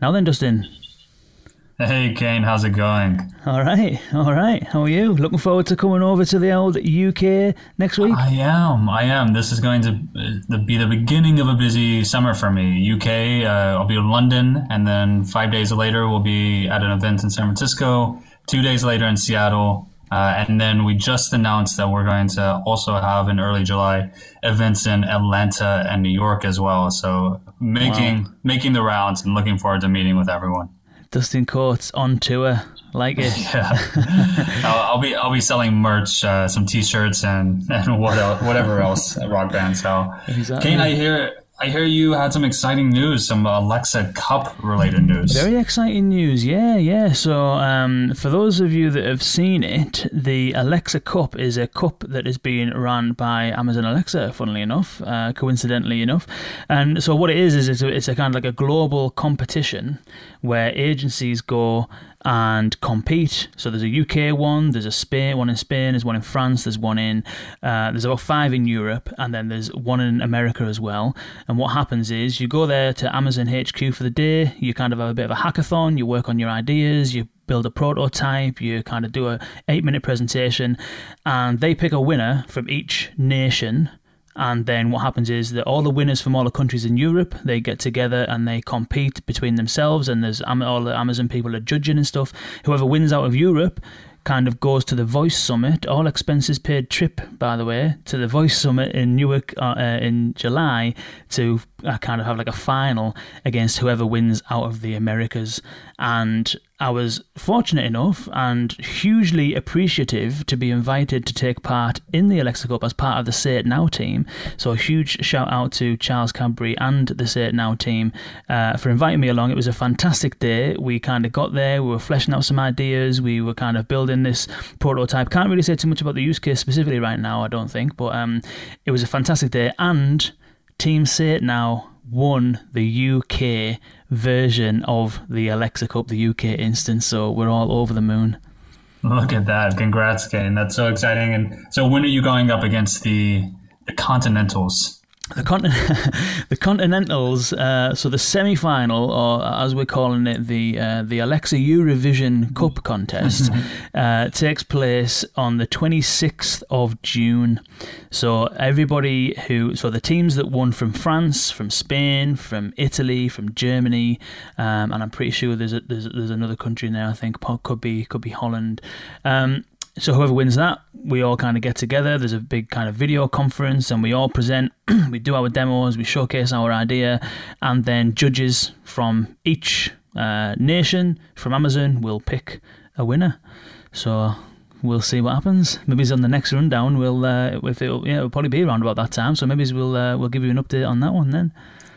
Now then, Dustin. Hey, Kane, how's it going? All right, all right. How are you? Looking forward to coming over to the old UK next week? I am, I am. This is going to uh, be the beginning of a busy summer for me. UK, uh, I'll be in London, and then five days later, we'll be at an event in San Francisco. Two days later in Seattle. Uh, and then we just announced that we're going to also have in early July events in Atlanta and New York as well. So making wow. making the rounds and looking forward to meeting with everyone. Dustin Coates on tour. Like it. yeah. I'll, I'll, be I'll be selling merch, uh, some T-shirts, and and what else, whatever else rock band So, Exactly. Kane, I hear I hear you had some exciting news, some Alexa Cup related news. Very exciting news, yeah, yeah. So, um, for those of you that have seen it, the Alexa Cup is a cup that is being run by Amazon Alexa, funnily enough, uh, coincidentally enough. And so, what it is, is it's a, it's a kind of like a global competition where agencies go and compete. So there's a UK one, there's a Spain one in Spain, there's one in France, there's one in uh, there's about five in Europe, and then there's one in America as well. And what happens is you go there to Amazon HQ for the day. You kind of have a bit of a hackathon. You work on your ideas. You build a prototype. You kind of do a eight minute presentation, and they pick a winner from each nation and then what happens is that all the winners from all the countries in Europe they get together and they compete between themselves. And there's all the Amazon people are judging and stuff. Whoever wins out of Europe kind of goes to the Voice Summit, all expenses paid trip, by the way, to the Voice Summit in Newark uh, uh, in July to uh, kind of have like a final against whoever wins out of the Americas. And I was fortunate enough and hugely appreciative to be invited to take part in the Alexa Cup as part of the Say It Now team. So a huge shout out to Charles Cadbury and the Say It Now team uh, for inviting me along. It was a fantastic day. We kind of got there, we were fleshing out some ideas, we were kind of building this prototype. Can't really say too much about the use case specifically right now, I don't think, but um, it was a fantastic day. And Team Say It Now won the UK version of the Alexa Cup, the UK instance. So we're all over the moon. Look at that! Congrats, Kane. That's so exciting. And so, when are you going up against the the Continentals? The, the Continentals, uh, so the semi-final, or as we're calling it, the uh, the Alexa Eurovision Cup contest, uh, takes place on the 26th of June. So everybody who, so the teams that won from France, from Spain, from Italy, from Germany, um, and I'm pretty sure there's a, there's there's another country in there. I think could be could be Holland. Um, so whoever wins that, we all kind of get together. There's a big kind of video conference, and we all present. we do our demos, we showcase our idea, and then judges from each uh, nation from Amazon will pick a winner. So we'll see what happens. Maybe on the next rundown. We'll uh, if it'll, yeah, it'll probably be around about that time. So maybe we'll uh, we'll give you an update on that one then.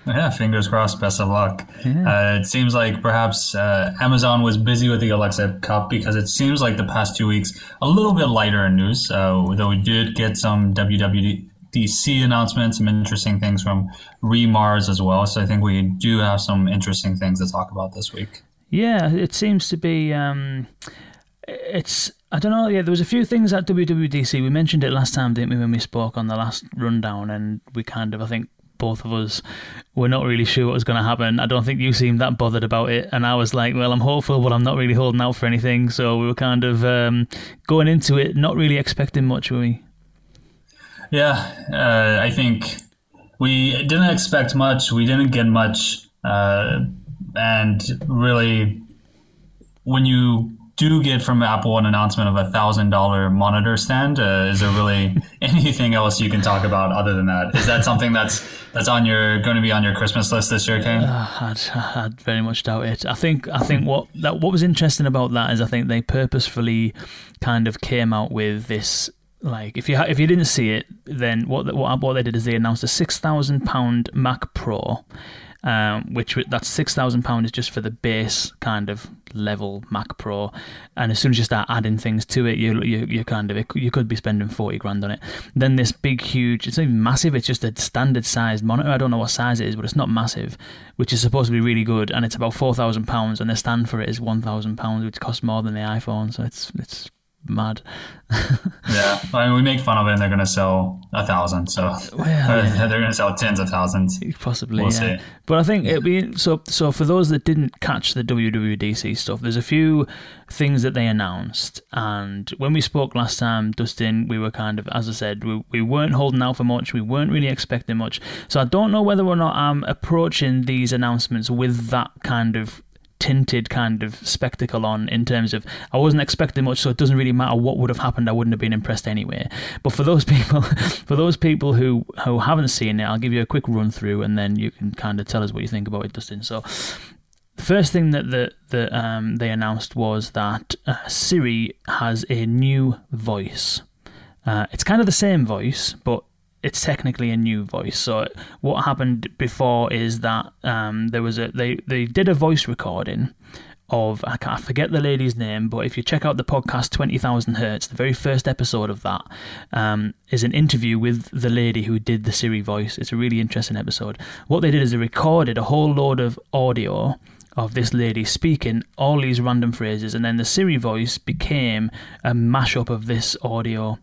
Yeah, fingers crossed. Best of luck. Yeah. Uh, it seems like perhaps uh, Amazon was busy with the Alexa Cup because it seems like the past two weeks a little bit lighter in news. Uh, though we did get some WWDC announcements, some interesting things from re:MARS as well. So I think we do have some interesting things to talk about this week. Yeah, it seems to be. Um, it's I don't know. Yeah, there was a few things at WWDC. We mentioned it last time, didn't we, when we spoke on the last rundown, and we kind of I think both of us were not really sure what was going to happen. I don't think you seemed that bothered about it, and I was like, "Well, I'm hopeful, but I'm not really holding out for anything." So we were kind of um, going into it, not really expecting much, were we? Yeah, uh, I think we didn't expect much. We didn't get much, uh, and really, when you do get from Apple an announcement of a thousand dollar monitor stand, uh, is there really anything else you can talk about other than that? Is that something that's that's on your going to be on your Christmas list this year, Kane? Uh, I'd, I'd very much doubt it. I think I think what that what was interesting about that is I think they purposefully kind of came out with this like if you ha- if you didn't see it, then what what what they did is they announced a six thousand pound Mac Pro um, which that's six thousand pound is just for the base kind of level Mac Pro, and as soon as you start adding things to it, you you you kind of you could be spending forty grand on it. Then this big huge, it's not even massive. It's just a standard sized monitor. I don't know what size it is, but it's not massive, which is supposed to be really good, and it's about four thousand pounds, and the stand for it is one thousand pounds, which costs more than the iPhone. So it's it's mad. yeah, I mean, we make fun of it, and they're going to sell a thousand. So well, yeah. they're going to sell tens of thousands. Possibly, we'll yeah. See. But I think it be so. So for those that didn't catch the WWDC stuff, there's a few things that they announced, and when we spoke last time, Dustin, we were kind of, as I said, we, we weren't holding out for much. We weren't really expecting much. So I don't know whether or not I'm approaching these announcements with that kind of tinted kind of spectacle on in terms of I wasn't expecting much, so it doesn't really matter what would have happened. I wouldn't have been impressed anyway. But for those people, for those people who who haven't seen it, I'll give you a quick run through, and then you can kind of tell us what you think about it, Dustin. So. The first thing that the, the um, they announced was that uh, Siri has a new voice. Uh, it's kind of the same voice, but it's technically a new voice. So what happened before is that um, there was a they they did a voice recording of I can't forget the lady's name, but if you check out the podcast Twenty Thousand Hertz, the very first episode of that um, is an interview with the lady who did the Siri voice. It's a really interesting episode. What they did is they recorded a whole load of audio of this lady speaking all these random phrases, and then the Siri voice became a mashup of this audio.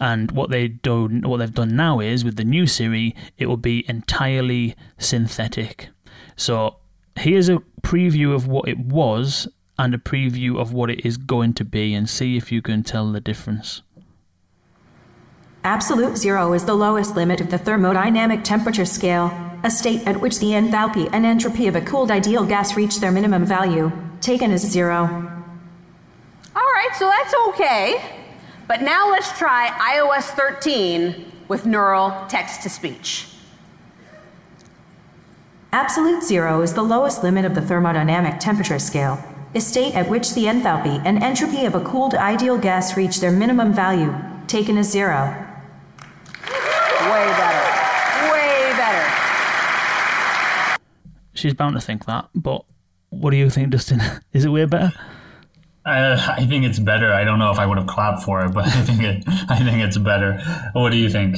And what they do, what they've done now is with the new Siri, it will be entirely synthetic. So here's a preview of what it was and a preview of what it is going to be, and see if you can tell the difference. Absolute zero is the lowest limit of the thermodynamic temperature scale, a state at which the enthalpy and entropy of a cooled ideal gas reach their minimum value, taken as zero. All right, so that's okay. But now let's try iOS 13 with neural text to speech. Absolute zero is the lowest limit of the thermodynamic temperature scale, a state at which the enthalpy and entropy of a cooled ideal gas reach their minimum value, taken as zero. She's bound to think that. But what do you think, Dustin? Is it way better? Uh, I think it's better. I don't know if I would have clapped for it, but I think it. I think it's better. What do you think?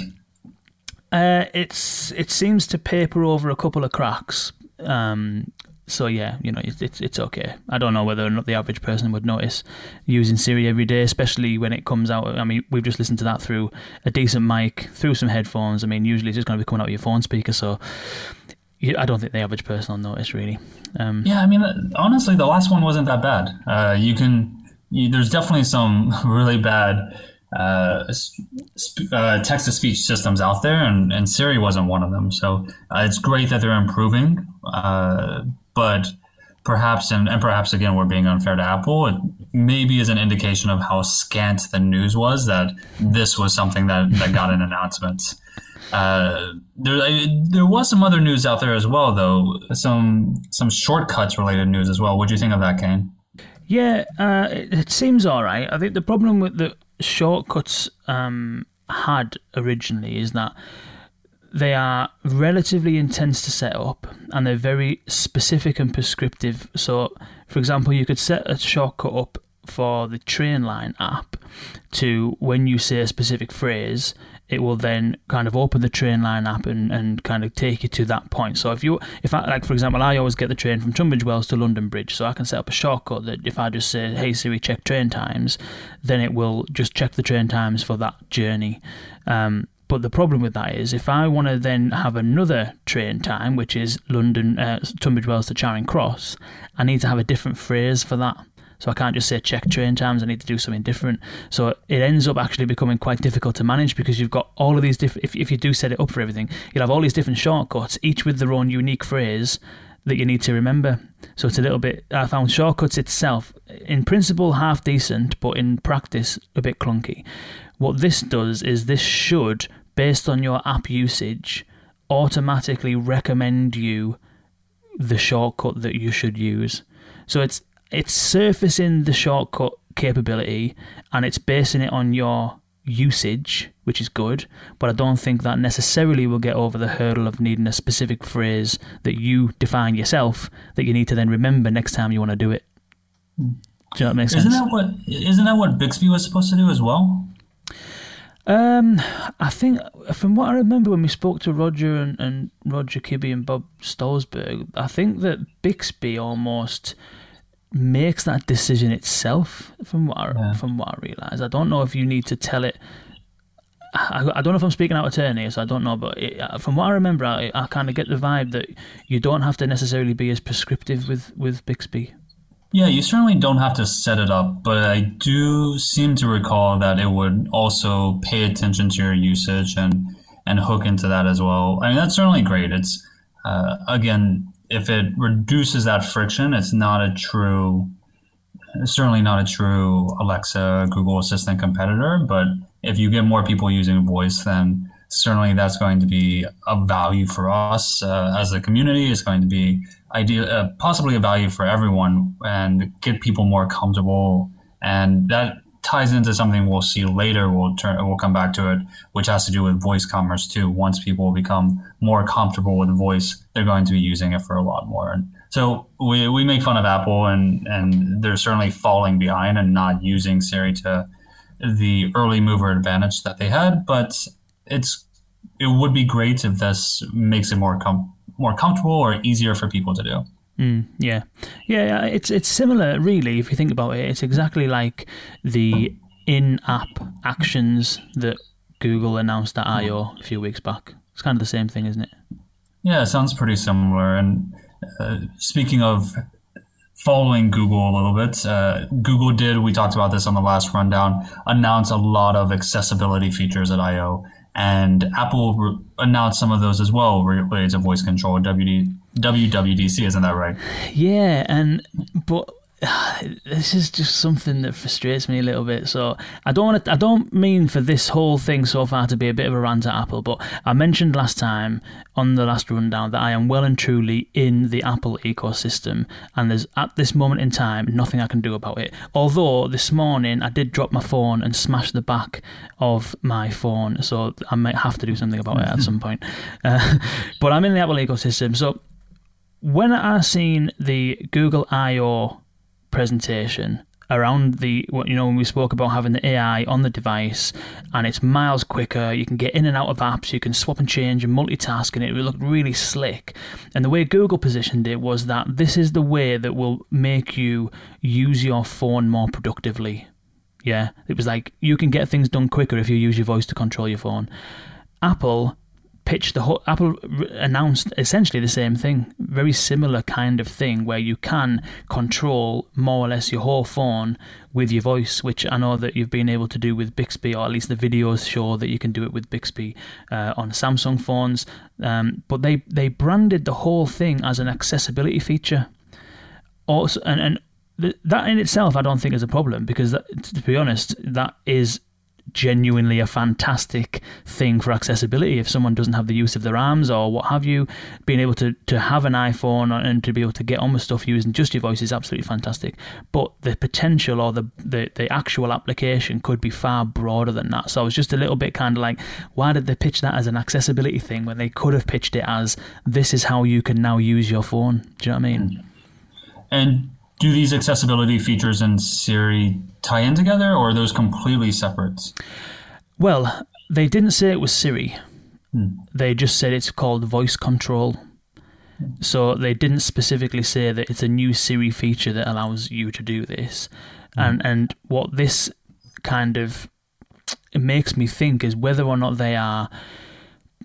Uh, it's it seems to paper over a couple of cracks. Um, so yeah, you know, it's, it's it's okay. I don't know whether or not the average person would notice using Siri every day, especially when it comes out. I mean, we've just listened to that through a decent mic, through some headphones. I mean, usually it's just going to be coming out of your phone speaker, so I don't think the average person will notice really. Um, yeah, I mean, honestly, the last one wasn't that bad. Uh, you can, you, there's definitely some really bad uh, sp- uh, text to speech systems out there, and, and, Siri wasn't one of them. So uh, it's great that they're improving, uh, but perhaps, and, and perhaps again, we're being unfair to Apple. It maybe is an indication of how scant the news was that this was something that, that got an announcement. Uh, there, there was some other news out there as well, though. Some some shortcuts related news as well. What do you think of that, Kane? Yeah, uh, it, it, seems all right. I think the problem with the shortcuts um, had originally is that they are relatively intense to set up and they're very specific and prescriptive. So, for example, you could set a shortcut up for the Trainline app to when you say a specific phrase, it will then kind of open the Trainline app and, and kind of take you to that point. So if you, if I, like for example, I always get the train from Tunbridge Wells to London Bridge, so I can set up a shortcut that if I just say, hey Siri, check train times, then it will just check the train times for that journey. Um, but the problem with that is if I want to then have another train time, which is London, uh, Tunbridge Wells to Charing Cross, I need to have a different phrase for that. So I can't just say check train times. I need to do something different. So it ends up actually becoming quite difficult to manage because you've got all of these different. If, if you do set it up for everything, you'll have all these different shortcuts, each with their own unique phrase that you need to remember. So it's a little bit. I found shortcuts itself, in principle, half decent, but in practice, a bit clunky. What this does is this should, based on your app usage, automatically recommend you the shortcut that you should use. So it's it's surfacing the shortcut capability and it's basing it on your usage, which is good, but I don't think that necessarily will get over the hurdle of needing a specific phrase that you define yourself that you need to then remember next time you want to do it. Do you know what makes sense? Isn't that what isn't that what Bixby was supposed to do as well? Um, I think from what I remember when we spoke to Roger and, and Roger Kibbe and Bob Stolzberg, I think that Bixby almost makes that decision itself. From what I, yeah. from what I realise, I don't know if you need to tell it. I, I don't know if I'm speaking out of turn here, so I don't know. But it, uh, from what I remember, I, I kind of get the vibe that you don't have to necessarily be as prescriptive with with Bixby. Yeah, you certainly don't have to set it up, but I do seem to recall that it would also pay attention to your usage and and hook into that as well. I mean, that's certainly great. It's uh, again, if it reduces that friction, it's not a true, certainly not a true Alexa, Google Assistant competitor. But if you get more people using voice, then certainly that's going to be a value for us uh, as a community. It's going to be ideal, uh, possibly a value for everyone, and get people more comfortable. And that ties into something we'll see later. We'll turn, we'll come back to it, which has to do with voice commerce too. Once people become more comfortable with voice, they're going to be using it for a lot more. And so we, we make fun of Apple, and and they're certainly falling behind and not using Siri to the early mover advantage that they had. But it's it would be great if this makes it more com- more comfortable or easier for people to do. Mm, yeah, yeah, it's it's similar, really. If you think about it, it's exactly like the in-app actions that Google announced at I/O a few weeks back. It's kind of the same thing, isn't it? Yeah, it sounds pretty similar. And uh, speaking of following Google a little bit, uh, Google did. We talked about this on the last rundown. Announce a lot of accessibility features at I/O and Apple re- announced some of those as well related to voice control. WD, WWDC, isn't that right? Yeah, and but this is just something that frustrates me a little bit. So I don't want to. I don't mean for this whole thing so far to be a bit of a rant at Apple, but I mentioned last time on the last rundown that I am well and truly in the Apple ecosystem, and there's at this moment in time nothing I can do about it. Although this morning I did drop my phone and smash the back of my phone, so I might have to do something about it at some point. Uh, but I'm in the Apple ecosystem, so when I seen the Google I/O presentation around the you know when we spoke about having the AI on the device and it's miles quicker you can get in and out of apps you can swap and change and multitask and it will look really slick. And the way Google positioned it was that this is the way that will make you use your phone more productively. Yeah? It was like you can get things done quicker if you use your voice to control your phone. Apple pitched the whole Apple announced essentially the same thing, very similar kind of thing where you can control more or less your whole phone with your voice, which I know that you've been able to do with Bixby, or at least the videos show that you can do it with Bixby uh, on Samsung phones. Um, but they they branded the whole thing as an accessibility feature. Also, and and that in itself, I don't think is a problem because, that, to be honest, that is genuinely a fantastic thing for accessibility. If someone doesn't have the use of their arms or what have you being able to, to have an iphone and to be able to get on with stuff using just your voice is absolutely fantastic. But the potential or the, the, the actual application could be far broader than that. So i was just a little bit kind of like why did they pitch that as an accessibility thing when they could have pitched it as this is how you can now use your phone. Do you know what i mean? And do these accessibility features in Siri tie in together, or are those completely separate? Well, they didn't say it was Siri. Hmm. They just said it's called voice control. So they didn't specifically say that it's a new Siri feature that allows you to do this. Hmm. And and what this kind of makes me think is whether or not they are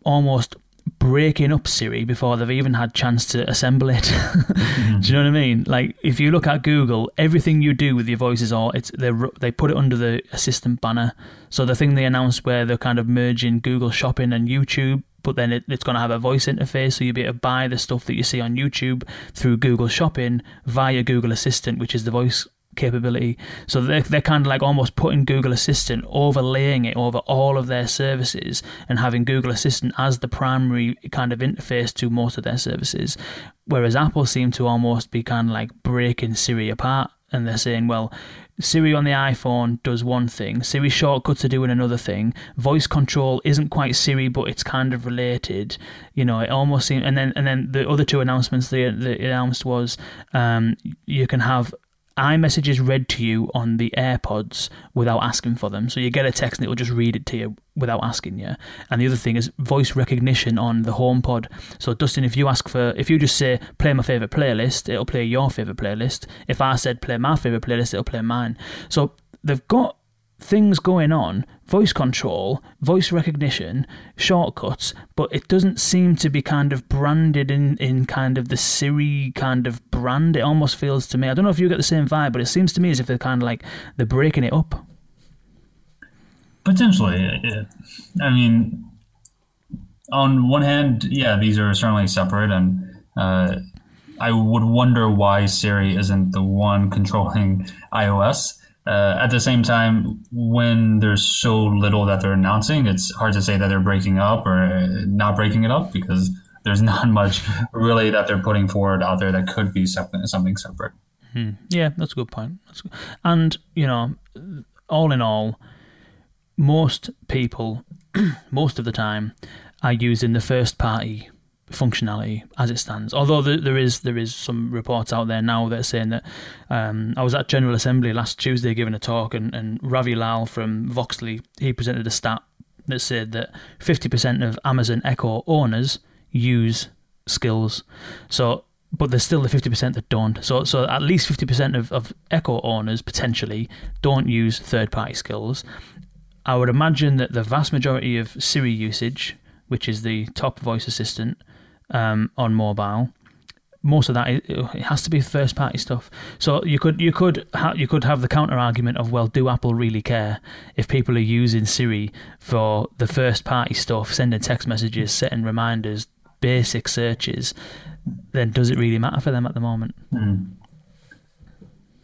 almost breaking up Siri before they've even had chance to assemble it. mm-hmm. Do you know what I mean? Like if you look at Google, everything you do with your voice is all it's they they put it under the assistant banner. So the thing they announced where they're kind of merging Google Shopping and YouTube. But then it, it's going to have a voice interface, so you'll be able to buy the stuff that you see on YouTube through Google Shopping via Google Assistant, which is the voice capability. So they're, they're kind of like almost putting Google Assistant, overlaying it over all of their services and having Google Assistant as the primary kind of interface to most of their services. Whereas Apple seem to almost be kind of like breaking Siri apart and they're saying, well, Siri on the iPhone does one thing, Siri shortcuts are doing another thing, voice control isn't quite Siri, but it's kind of related. You know, it almost seems. And then and then the other two announcements they, they announced was um, you can have iMessage is read to you on the AirPods without asking for them. So you get a text and it will just read it to you without asking you. And the other thing is voice recognition on the HomePod. So Dustin, if you ask for, if you just say play my favorite playlist, it'll play your favorite playlist. If I said play my favorite playlist, it'll play mine. So they've got things going on voice control, voice recognition, shortcuts, but it doesn't seem to be kind of branded in, in kind of the Siri kind of brand. It almost feels to me. I don't know if you get the same vibe, but it seems to me as if they're kind of like they're breaking it up. Potentially. I mean, on one hand, yeah, these are certainly separate, and uh, I would wonder why Siri isn't the one controlling iOS. Uh, at the same time, when there's so little that they're announcing, it's hard to say that they're breaking up or not breaking it up because there's not much really that they're putting forward out there that could be something, something separate. Hmm. Yeah, that's a good point. Good. And, you know, all in all, most people, most of the time, are using the first party functionality as it stands. Although there is there is some reports out there now that are saying that um, I was at General Assembly last Tuesday giving a talk, and, and Ravi Lal from Voxly he presented a stat that said that 50% of Amazon Echo owners use skills. So but there's still the 50% that don't. So so at least 50% of, of Echo owners potentially don't use third party skills. I would imagine that the vast majority of Siri usage, which is the top voice assistant, um, on mobile. Most of that it has to be first party stuff. So you could you could ha- you could have the counter argument of well, do Apple really care if people are using Siri for the first party stuff, sending text messages, setting reminders, basic searches? Then does it really matter for them at the moment? Mm.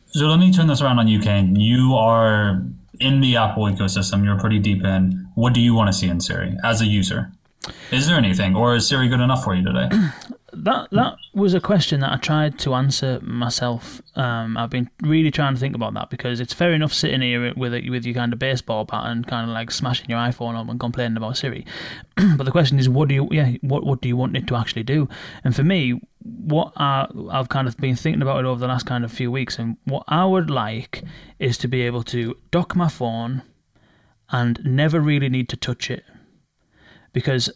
So let me turn this around on you, Kane. You are in the Apple ecosystem. You're pretty deep in. What do you want to see in Siri as a user? Is there anything, or is Siri good enough for you today? that that was a question that I tried to answer myself. Um, I've been really trying to think about that because it's fair enough sitting here with a, with your kind of baseball bat and kind of like smashing your iPhone up and complaining about Siri. but the question is, what do you yeah what what do you want it to actually do? And for me, what I, I've kind of been thinking about it over the last kind of few weeks, and what I would like is to be able to dock my phone and never really need to touch it because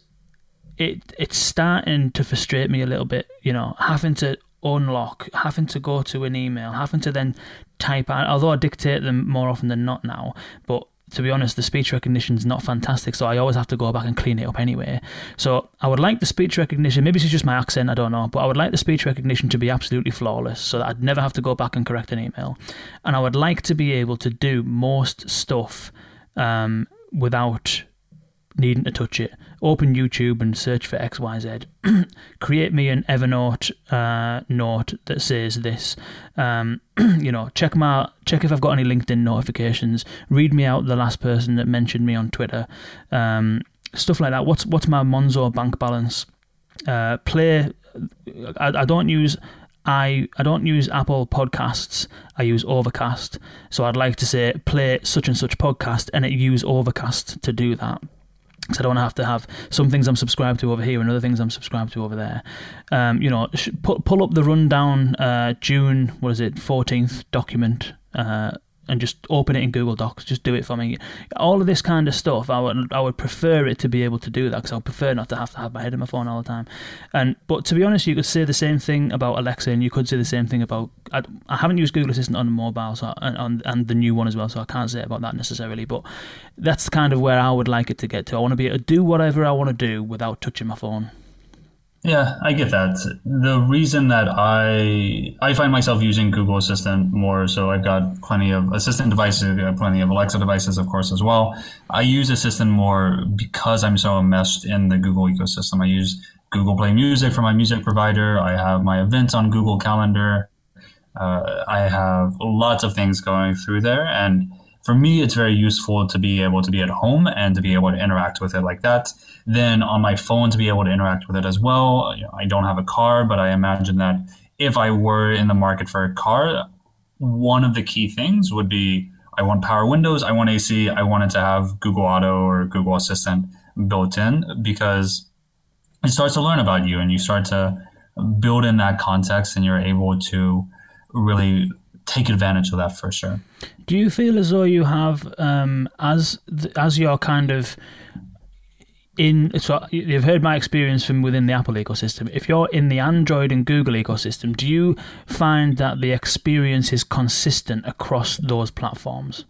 it it's starting to frustrate me a little bit. You know, having to unlock, having to go to an email, having to then type out. Although I dictate them more often than not now, but to be honest, the speech recognition is not fantastic, so I always have to go back and clean it up anyway. So I would like the speech recognition. Maybe it's just my accent, I don't know, but I would like the speech recognition to be absolutely flawless, so that I'd never have to go back and correct an email. And I would like to be able to do most stuff um, without needing to touch it. Open YouTube and search for XYZ. Create me an Evernote uh, note that says this. Um, you know, check my check if I've got any LinkedIn notifications. Read me out the last person that mentioned me on Twitter. Um, stuff like that. What's what's my Monzo bank balance? Uh, play. I, I don't use I, I don't use Apple Podcasts. I use Overcast. So I'd like to say play such and such podcast, and it use Overcast to do that because I don't have to have some things I'm subscribed to over here and other things I'm subscribed to over there. Um, you know, pull, pull up the rundown uh, June, what is it, 14th document uh, and just open it in Google Docs. Just do it for me. All of this kind of stuff, I would I would prefer it to be able to do that because I would prefer not to have to have my head in my phone all the time. And but to be honest, you could say the same thing about Alexa, and you could say the same thing about. I, I haven't used Google Assistant on mobile, so and on and the new one as well, so I can't say about that necessarily. But that's kind of where I would like it to get to. I want to be able to do whatever I want to do without touching my phone. Yeah, I get that. The reason that I I find myself using Google Assistant more, so I've got plenty of assistant devices, plenty of Alexa devices, of course, as well. I use Assistant more because I'm so enmeshed in the Google ecosystem. I use Google Play Music for my music provider. I have my events on Google Calendar. Uh, I have lots of things going through there, and for me, it's very useful to be able to be at home and to be able to interact with it like that. Then on my phone to be able to interact with it as well. You know, I don't have a car, but I imagine that if I were in the market for a car, one of the key things would be I want power windows, I want AC, I wanted to have Google Auto or Google Assistant built in because it starts to learn about you and you start to build in that context and you're able to really take advantage of that for sure. Do you feel as though you have, um, as as you're kind of in so you've heard my experience from within the Apple ecosystem. If you're in the Android and Google ecosystem, do you find that the experience is consistent across those platforms?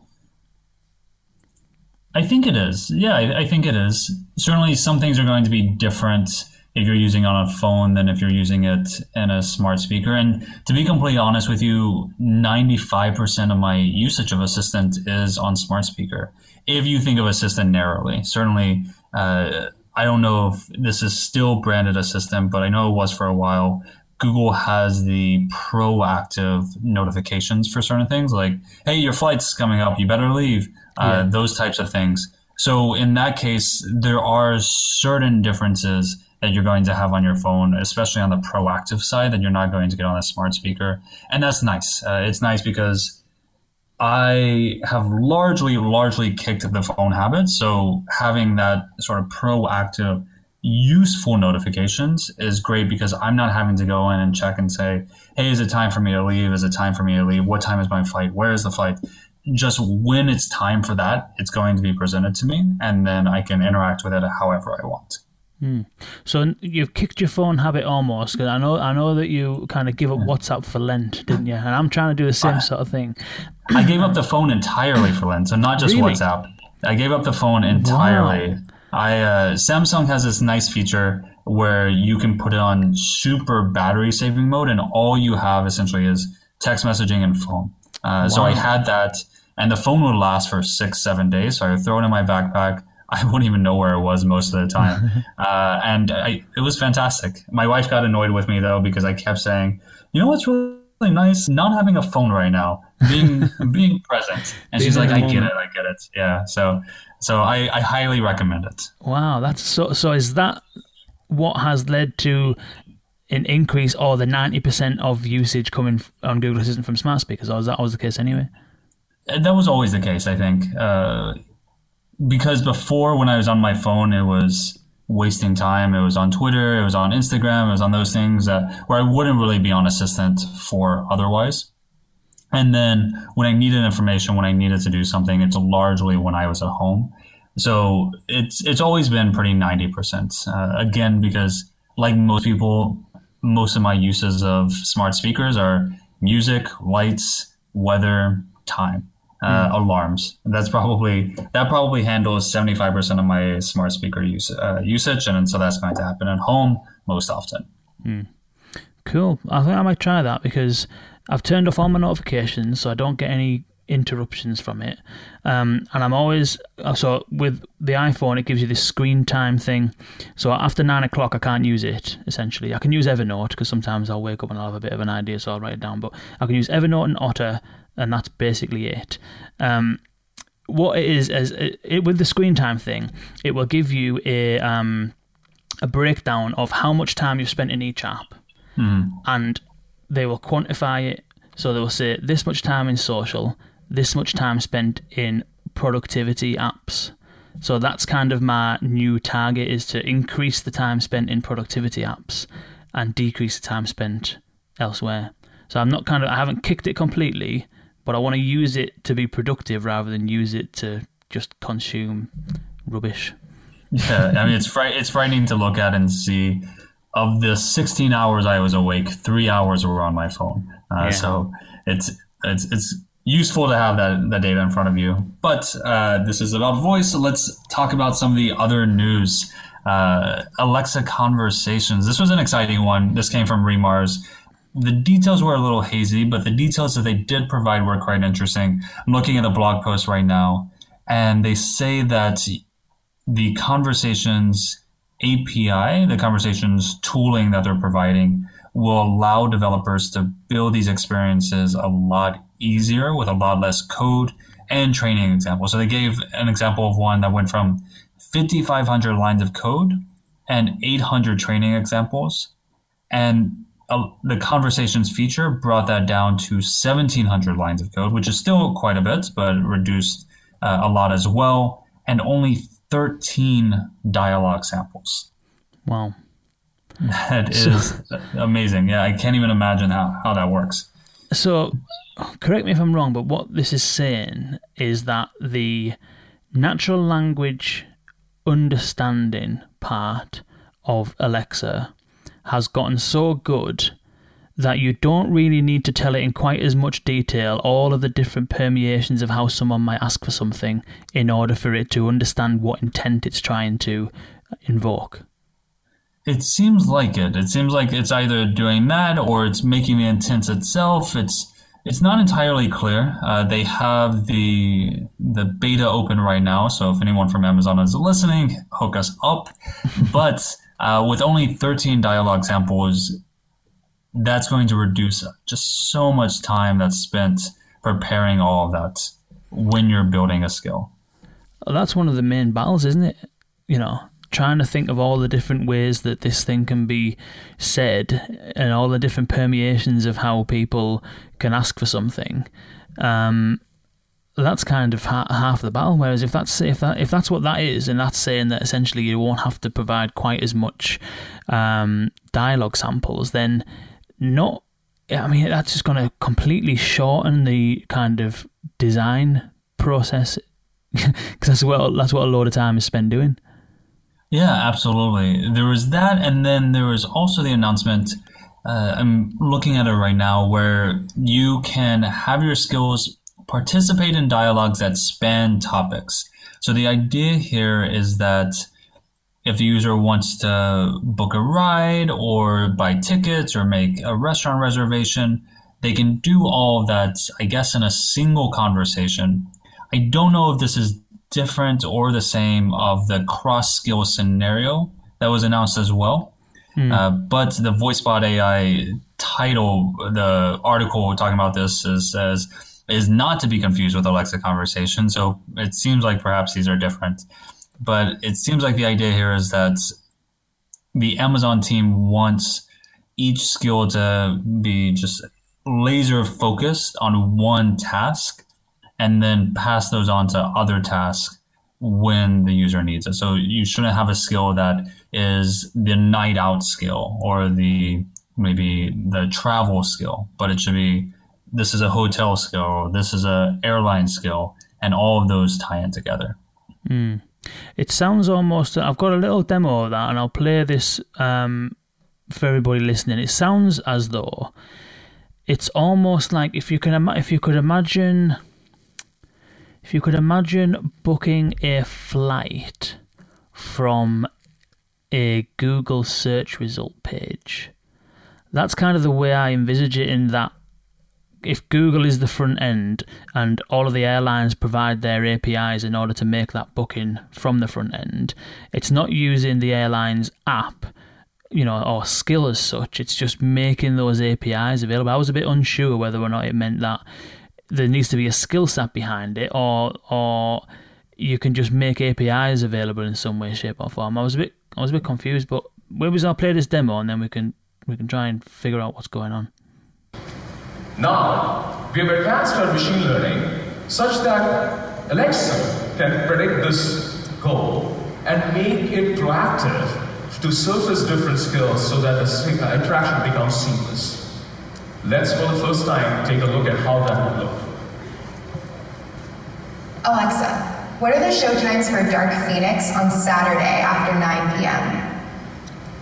I think it is. Yeah, I, I think it is. Certainly, some things are going to be different if you're using it on a phone than if you're using it in a smart speaker. And to be completely honest with you, 95% of my usage of Assistant is on smart speaker. If you think of Assistant narrowly, certainly, uh, I don't know if this is still branded Assistant, but I know it was for a while. Google has the proactive notifications for certain things, like, hey, your flight's coming up, you better leave, uh, yeah. those types of things. So in that case, there are certain differences that you're going to have on your phone, especially on the proactive side, that you're not going to get on a smart speaker. And that's nice. Uh, it's nice because I have largely, largely kicked the phone habit. So having that sort of proactive, useful notifications is great because I'm not having to go in and check and say, hey, is it time for me to leave? Is it time for me to leave? What time is my flight? Where is the flight? Just when it's time for that, it's going to be presented to me, and then I can interact with it however I want. Hmm. So you've kicked your phone habit almost because I know I know that you kind of give up WhatsApp for Lent, didn't you? And I'm trying to do the same sort of thing. I gave up the phone entirely for Lent, so not just really? WhatsApp. I gave up the phone entirely. Wow. I uh, Samsung has this nice feature where you can put it on super battery saving mode, and all you have essentially is text messaging and phone. Uh, wow. So I had that, and the phone would last for six, seven days. So I would throw it in my backpack I wouldn't even know where it was most of the time. uh, and I, it was fantastic. My wife got annoyed with me though because I kept saying, you know what's really nice? Not having a phone right now, being being present. And she's like, I get it, I get it. Yeah. So so I, I highly recommend it. Wow, that's so. So is that what has led to an increase or the ninety percent of usage coming on Google Assistant from smart speakers, or is that always the case anyway? That was always the case, I think. Uh, because before when I was on my phone, it was wasting time. It was on Twitter, it was on Instagram, it was on those things that where I wouldn't really be on Assistant for otherwise. And then when I needed information, when I needed to do something, it's largely when I was at home. So it's it's always been pretty ninety percent. Uh, again, because like most people, most of my uses of smart speakers are music, lights, weather, time uh, mm. alarms. That's probably that probably handles seventy five percent of my smart speaker use, uh, usage, and so that's going to happen at home most often. Mm. Cool. I think I might try that because I've turned off all my notifications, so I don't get any interruptions from it. Um, and I'm always uh, so with the iPhone, it gives you this screen time thing. So after nine o'clock, I can't use it. Essentially, I can use Evernote because sometimes I'll wake up and I'll have a bit of an idea, so I'll write it down. But I can use Evernote and Otter and that's basically it. Um, what it is, as it, it, with the screen time thing, it will give you a um, a breakdown of how much time you've spent in each app, mm. and they will quantify it. So they will say this much time in social, this much time spent in productivity apps. So that's kind of my new target is to increase the time spent in productivity apps and decrease the time spent elsewhere. So I'm not kind of I haven't kicked it completely, but I want to use it to be productive rather than use it to just consume rubbish. Yeah, I mean it's fri- it's frightening to look at and see. Of the 16 hours I was awake, three hours were on my phone. Uh, yeah. So it's it's it's useful to have that, that data in front of you. But uh, this is about voice, so let's talk about some of the other news. Uh, Alexa conversations. This was an exciting one. This came from re:MARS the details were a little hazy, but the details that they did provide were quite interesting. I'm looking at the blog post right now, and they say that the conversations API, the conversations tooling that they're providing, will allow developers to build these experiences a lot easier with a lot less code and training examples. So they gave an example of one that went from 5,500 lines of code and 800 training examples. And uh, the conversations feature brought that down to 1700 lines of code, which is still quite a bit, but reduced uh, a lot as well, and only 13 dialogue samples. Wow. That is amazing. Yeah, I can't even imagine how, how that works. So, correct me if I'm wrong, but what this is saying is that the natural language understanding part of Alexa has gotten so good that you don't really need to tell it in quite as much detail all of the different permeations of how someone might ask for something in order for it to understand what intent it's trying to invoke. It seems like it. It seems like it's either doing that or it's making the intent itself. It's it's not entirely clear. Uh, they have the the beta open right now, so if anyone from Amazon is listening, hook us up. but uh, with only 13 dialogue samples, that's going to reduce just so much time that's spent preparing all of that when you're building a skill. Well, that's one of the main battles, isn't it? You know, trying to think of all the different ways that this thing can be said and all the different permeations of how people can ask for something. Um, that's kind of ha- half the battle. Whereas if that's if that if that's what that is, and that's saying that essentially you won't have to provide quite as much um, dialogue samples, then not. I mean, that's just going to completely shorten the kind of design process because that's what that's what a lot of time is spent doing. Yeah, absolutely. There was that, and then there was also the announcement. Uh, I'm looking at it right now, where you can have your skills participate in dialogues that span topics. So the idea here is that if the user wants to book a ride or buy tickets or make a restaurant reservation, they can do all of that, I guess, in a single conversation. I don't know if this is different or the same of the cross skill scenario that was announced as well. Mm. Uh, but the VoiceBot AI title, the article talking about this is says is not to be confused with Alexa conversation. So it seems like perhaps these are different. But it seems like the idea here is that the Amazon team wants each skill to be just laser focused on one task and then pass those on to other tasks when the user needs it. So you shouldn't have a skill that is the night out skill or the maybe the travel skill, but it should be this is a hotel skill, this is a airline skill, and all of those tie in together. Mm. It sounds almost. I've got a little demo of that, and I'll play this um, for everybody listening. It sounds as though it's almost like if you can if you could imagine if you could imagine booking a flight from a Google search result page, that's kind of the way I envisage it. In that, if Google is the front end and all of the airlines provide their APIs in order to make that booking from the front end, it's not using the airline's app you know, or skill as such. It's just making those APIs available. I was a bit unsure whether or not it meant that there needs to be a skill set behind it, or or you can just make APIs available in some way, shape, or form. I was a bit I was a bit confused, but where was I'll play this demo and then we can we can try and figure out what's going on. Now we have advanced our machine learning such that Alexa can predict this goal and make it proactive to surface different skills so that the uh, interaction becomes seamless. Let's, for the first time, take a look at how that would look. Alexa, what are the showtimes for Dark Phoenix on Saturday after 9 p.m.?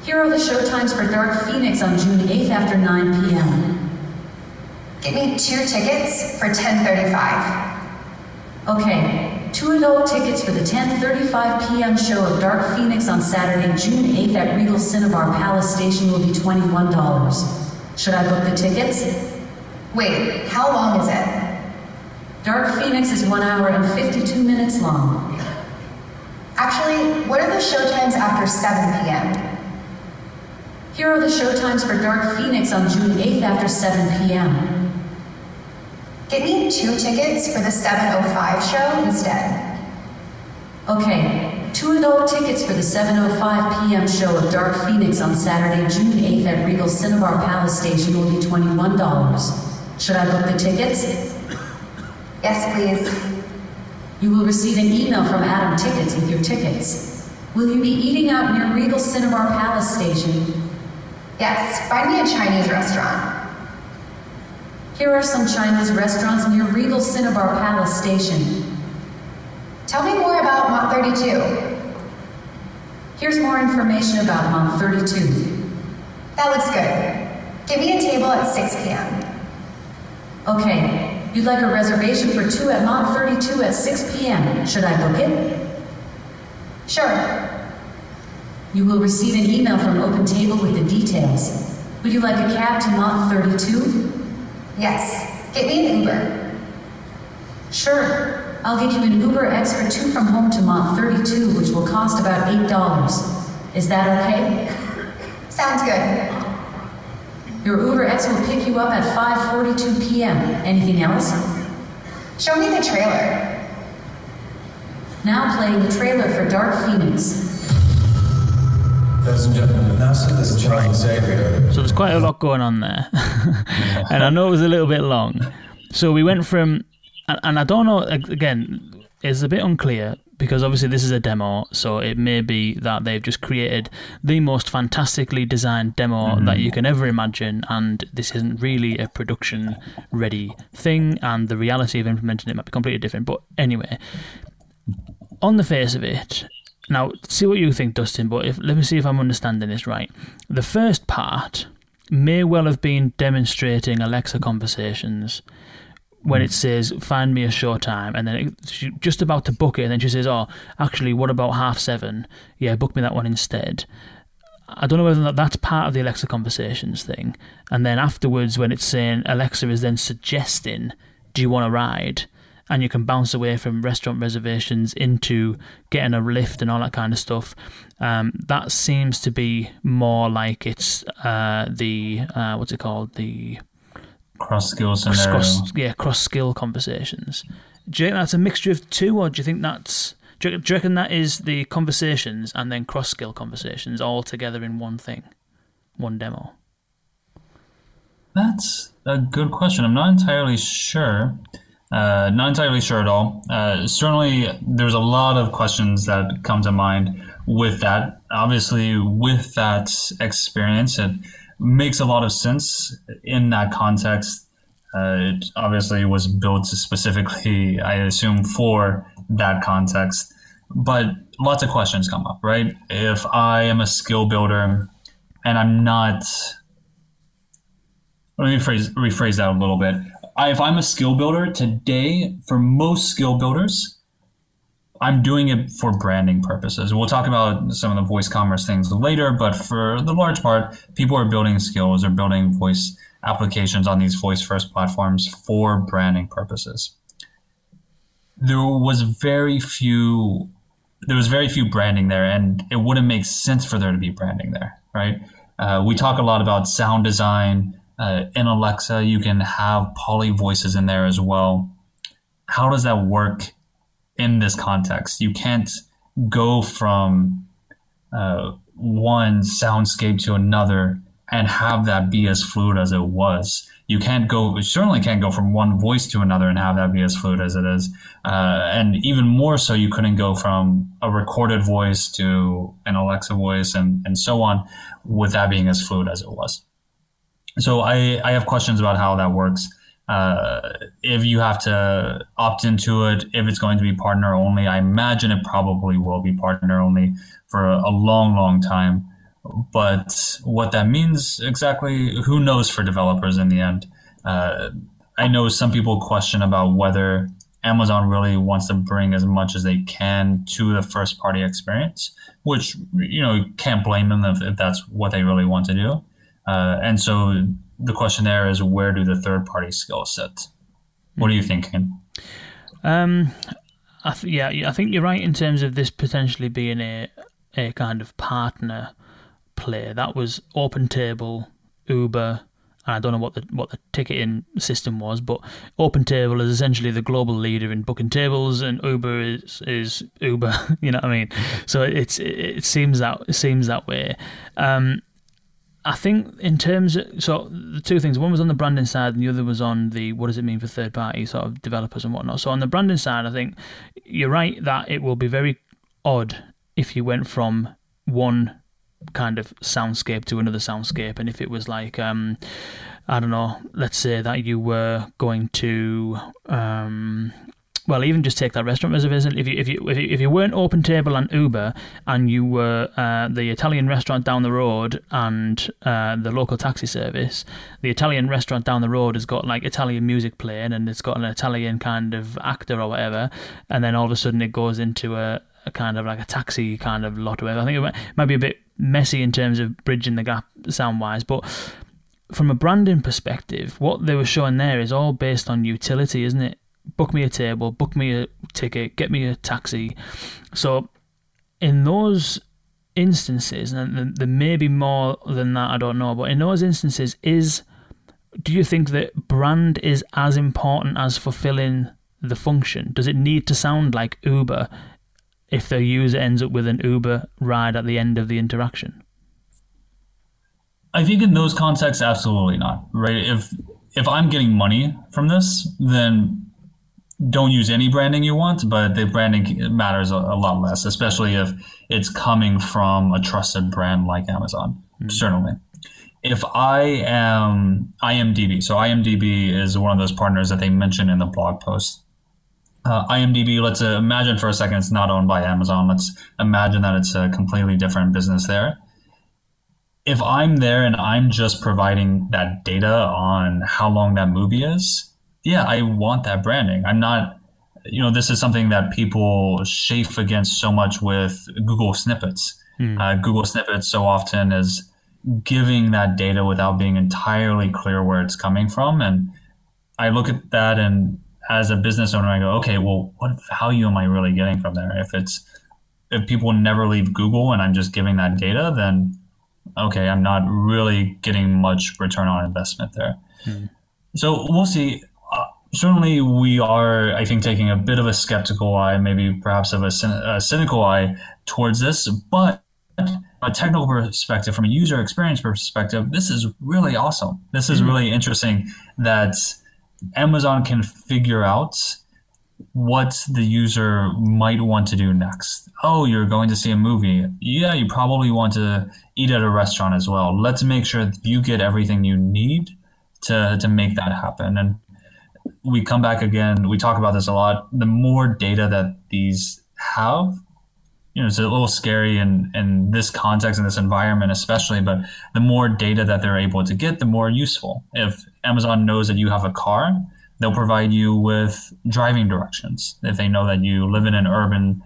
Here are the showtimes for Dark Phoenix on June 8th after 9 p.m. Give me two tickets for 10:35. Okay, two adult tickets for the 10:35 p.m. show of Dark Phoenix on Saturday, June 8th at Regal Cinnabar Palace Station will be $21. Should I book the tickets? Wait, how long is it? Dark Phoenix is 1 hour and 52 minutes long. Actually, what are the showtimes after 7 p.m.? Here are the showtimes for Dark Phoenix on June 8th after 7 p.m. Get me two tickets for the 7.05 show instead. Okay, Two adult tickets for the 7.05 p.m. show of Dark Phoenix on Saturday, June 8th at Regal Cinnabar Palace Station will be $21. Should I book the tickets? Yes, please. You will receive an email from Atom Tickets with your tickets. Will you be eating out near Regal Cinnabar Palace Station? Yes, find me a Chinese restaurant. Here are some Chinese restaurants near Regal Cinnabar Palace Station. Tell me more about Mott 32. Here's more information about Mott 32. That looks good. Give me a table at 6 p.m. Okay, you'd like a reservation for two at Mott 32 at 6 p.m. Should I book it? Sure. You will receive an email from Open Table with the details. Would you like a cab to Mott 32? Yes. Get me an Uber. Sure. I'll get you an Uber X for two from home to Mott 32, which will cost about $8. Is that okay? Sounds good. Your Uber X will pick you up at 5:42 p.m. Anything else? Show me the trailer. Now playing the trailer for Dark Phoenix. Ladies and gentlemen, NASA, this Charles Xavier. So there's quite a lot going on there, and I know it was a little bit long. So we went from, and and I don't know. Again, it's a bit unclear because obviously this is a demo, so it may be that they've just created the most fantastically designed demo mm-hmm. that you can ever imagine, and this isn't really a production ready thing, and the reality of implementing it might be completely different. But anyway, on the face of it, now see what you think, Dustin. But if, let me see if I'm understanding this right. The first part may well have been demonstrating Alexa conversations when it hmm. says "find me a show time," and then it, she's just about to book it, and then she says, "Oh, actually, what about half seven? Yeah, book me that one instead." I don't know whether that that's part of the Alexa conversations thing, and then afterwards, when it's saying Alexa is then suggesting, "Do you want a ride?" And you can bounce away from restaurant reservations into getting a lift and all that kind of stuff. Um, that seems to be more like it's uh, the uh, what's it called the Cross skill scenario. cross yeah cross skill conversations. Do you think that's a mixture of two, or do you think that's do you, do you reckon that is the conversations and then cross skill conversations all together in one thing, one demo? That's a good question. I'm not entirely sure. Uh, not entirely sure at all. Uh, certainly, there's a lot of questions that come to mind with that. Obviously, with that experience, it makes a lot of sense in that context. Uh, it obviously was built specifically, I assume, for that context. But lots of questions come up, right? If I am a skill builder and I'm not let me rephrase, rephrase that a little bit. I, if I'm a skill builder today, for most skill builders, I'm doing it for branding purposes. We'll talk about some of the voice commerce things later, but for the large part, people are building skills or building voice applications on these voice first platforms for branding purposes. There was very few there was very few branding there, and it wouldn't make sense for there to be branding there, right? Uh, we talk a lot about sound design. Uh, in Alexa, you can have Polly voices in there as well. How does that work in this context? You can't go from uh, one soundscape to another and have that be as fluid as it was. You can't go, certainly can't go from one voice to another and have that be as fluid as it is. Uh, and even more so, you couldn't go from a recorded voice to an Alexa voice and, and so on with that being as fluid as it was. So I, I have questions about how that works. Uh, if you have to opt into it, if it's going to be partner only, I imagine it probably will be partner only for a, a long, long time. But what that means exactly, who knows for developers in the end? Uh, I know some people question about whether Amazon really wants to bring as much as they can to the first party experience, which, you know, can't blame them if, if that's what they really want to do. Uh, and so the question there is where do the third party skills sit? What are you thinking? Um, I th- yeah, I think you're right in terms of this potentially being a a kind of partner play. That was OpenTable, Uber, and I don't know what the what the ticketing system was, but OpenTable is essentially the global leader in booking tables, and Uber is is Uber. You know what I mean? So it's it, it seems that it seems that way. Um, I think in terms of so the two things, one was on the branding side and the other was on the what does it mean for third party sort of developers and whatnot. So on the branding side, I think you're right that it will be very odd if you went from one kind of soundscape to another soundscape and if it was like um I don't know, let's say that you were going to, um, well, even just take that restaurant reservation. If you if you if you, if you weren't OpenTable and Uber, and you were uh, the Italian restaurant down the road and uh, the local taxi service, the Italian restaurant down the road has got like Italian music playing, and it's got an Italian kind of actor or whatever, and then all of a sudden it goes into a, a kind of like a taxi kind of lot whatever. I think it might be a bit messy in terms of bridging the gap sound wise, but from a branding perspective, what they were showing there is all based on utility, isn't it? Book me a table, book me a ticket, get me a taxi. So, in those instances, and there may be more than that, I don't know, but in those instances, is do you think that brand is as important as fulfilling the function? Does it need to sound like Uber if the user ends up with an Uber ride at the end of the interaction? I think in those contexts, absolutely not. Right? If if I'm getting money from this, then don't use any branding you want, but the branding matters a, a lot less, especially if it's coming from a trusted brand like Amazon. Mm-hmm. Certainly. If I am IMDb, so IMDb is one of those partners that they mentioned in the blog post. Uh, IMDb, let's uh, imagine for a second it's not owned by Amazon. Let's imagine that it's a completely different business there if I'm there and I'm just providing that data on how long that movie is, yeah, I want that branding. I'm not, you know, this is something that people chafe against so much with Google snippets. Hmm. Uh, Google snippets so often is giving that data without being entirely clear where it's coming from. And I look at that and as a business owner, I go, okay, well, what value am I really getting from there? If it's, if people never leave Google and I'm just giving that data, then okay, I'm not really getting much return on investment there. Hmm. So we'll see. Certainly, we are, I think, taking a bit of a skeptical eye, maybe perhaps of a, a cynical eye towards this, but a technical perspective, from a user experience perspective, this is really awesome. This is hmm. really interesting that Amazon can figure out what the user might want to do next. Oh, you're going to see a movie. Yeah, you probably want to eat at a restaurant as well. Let's make sure that you get everything you need to, to make that happen. And we come back again, we talk about this a lot. The more data that these have, you know, it's a little scary in, in this context, in this environment, especially, but the more data that they're able to get, the more useful. If Amazon knows that you have a car, they'll provide you with driving directions. If they know that you live in an urban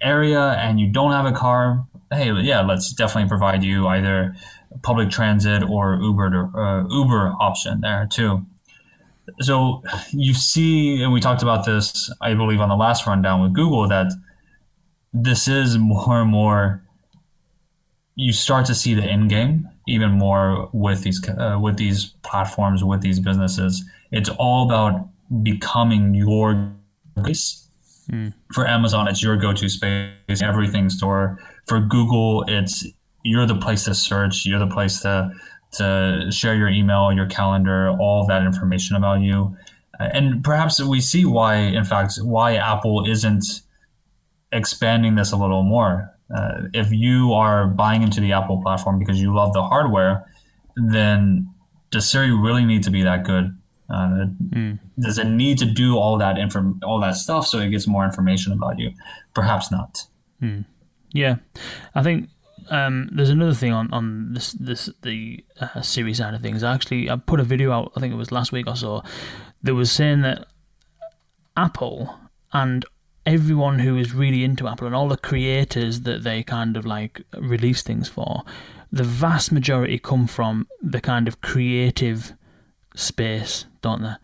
area and you don't have a car, hey, yeah, let's definitely provide you either public transit or Uber uh, Uber option there too. So you see, and we talked about this, I believe, on the last rundown with Google that this is more and more. You start to see the end game even more with these uh, with these platforms with these businesses. It's all about becoming your place. Mm. For Amazon, it's your go-to space, everything store. For Google, it's you're the place to search. You're the place to to share your email, your calendar, all that information about you. And perhaps we see why, in fact, why Apple isn't expanding this a little more uh, if you are buying into the Apple platform because you love the hardware, then does Siri really need to be that good? Uh, mm. Does it need to do all that inform all that stuff so it gets more information about you? Perhaps not. Mm. Yeah, I think um, there's another thing on on this this the uh, Siri side of things. Actually, I put a video out. I think it was last week or so. That was saying that Apple and everyone who is really into Apple and all the creators that they kind of like release things for, the vast majority come from the kind of creative space, don't they?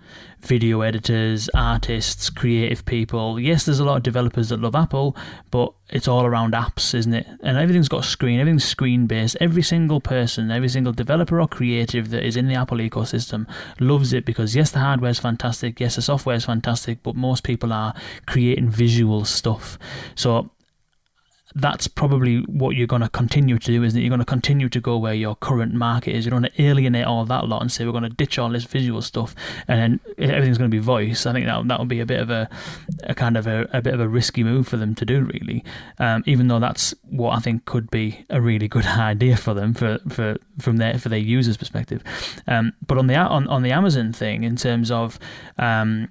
Video editors, artists, creative people. Yes, there's a lot of developers that love Apple, but it's all around apps, isn't it? And everything's got a screen, everything's screen based. Every single person, every single developer or creative that is in the Apple ecosystem loves it because, yes, the hardware's fantastic, yes, the software's fantastic, but most people are creating visual stuff. So that's probably what you're going to continue to do, isn't it? You're going to continue to go where your current market is. You're going to alienate all that lot and say we're going to ditch all this visual stuff, and then everything's going to be voice. I think that that would be a bit of a, a kind of a, a bit of a risky move for them to do, really. Um, even though that's what I think could be a really good idea for them for for from their for their users' perspective. Um, but on the on on the Amazon thing, in terms of um,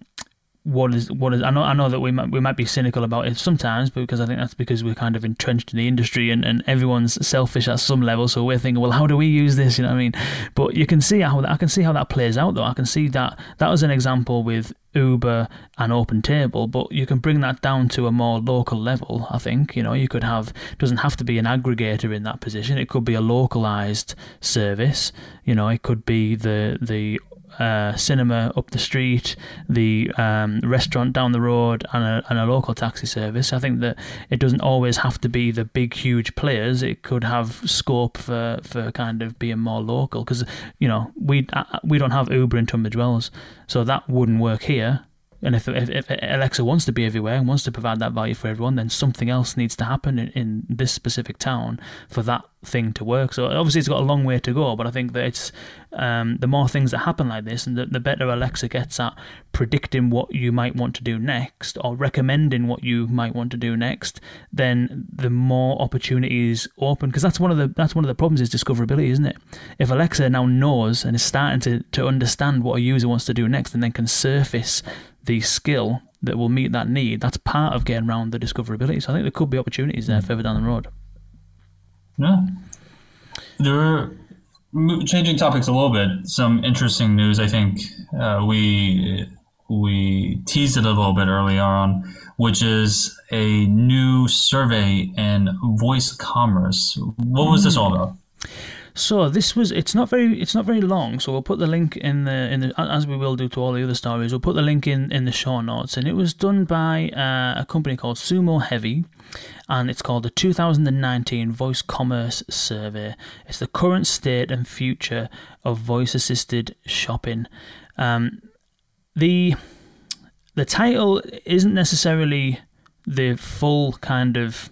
what is what is I know I know that we might we might be cynical about it sometimes because I think that's because we're kind of entrenched in the industry and, and everyone's selfish at some level. So we're thinking well how do we use this? You know what I mean? But you can see how I can see how that plays out though. I can see that that was an example with Uber and OpenTable but you can bring that down to a more local level I think. You know you could have doesn't have to be an aggregator in that position. It could be a localized service. You know it could be the the uh, cinema up the street, the um, restaurant down the road, and a, and a local taxi service. I think that it doesn't always have to be the big, huge players. It could have scope for, for kind of being more local because you know we uh, we don't have Uber in Tunbridge Wells, so that wouldn't work here. And if, if, if Alexa wants to be everywhere and wants to provide that value for everyone, then something else needs to happen in, in this specific town for that thing to work. So obviously it's got a long way to go, but I think that it's um, the more things that happen like this, and the, the better Alexa gets at predicting what you might want to do next or recommending what you might want to do next, then the more opportunities open. Because that's one of the that's one of the problems is discoverability, isn't it? If Alexa now knows and is starting to to understand what a user wants to do next, and then can surface the skill that will meet that need, that's part of getting around the discoverability. So I think there could be opportunities there further down the road. Yeah. There are, changing topics a little bit, some interesting news. I think uh, we we teased it a little bit earlier on, which is a new survey in voice commerce. What was this all about? So this was it's not very it's not very long. So we'll put the link in the in the as we will do to all the other stories. We'll put the link in in the show notes, and it was done by uh, a company called Sumo Heavy, and it's called the 2019 Voice Commerce Survey. It's the current state and future of voice assisted shopping. Um, the the title isn't necessarily the full kind of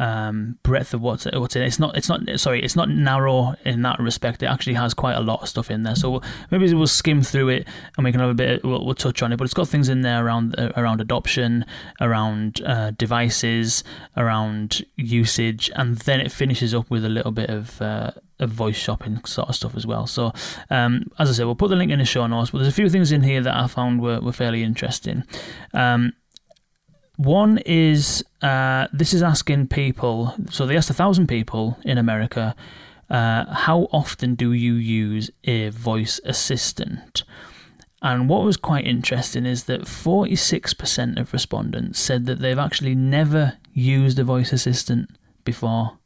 um, breadth of what's what's in it. It's not it's not sorry it's not narrow in that respect. It actually has quite a lot of stuff in there. So maybe we'll skim through it and we can have a bit. We'll, we'll touch on it, but it's got things in there around uh, around adoption, around uh, devices, around usage, and then it finishes up with a little bit of. Uh, of voice shopping sort of stuff as well. So, um, as I said, we'll put the link in the show notes. But there's a few things in here that I found were, were fairly interesting. Um, one is uh, this is asking people, so they asked a thousand people in America, uh, how often do you use a voice assistant? And what was quite interesting is that 46% of respondents said that they've actually never used a voice assistant before.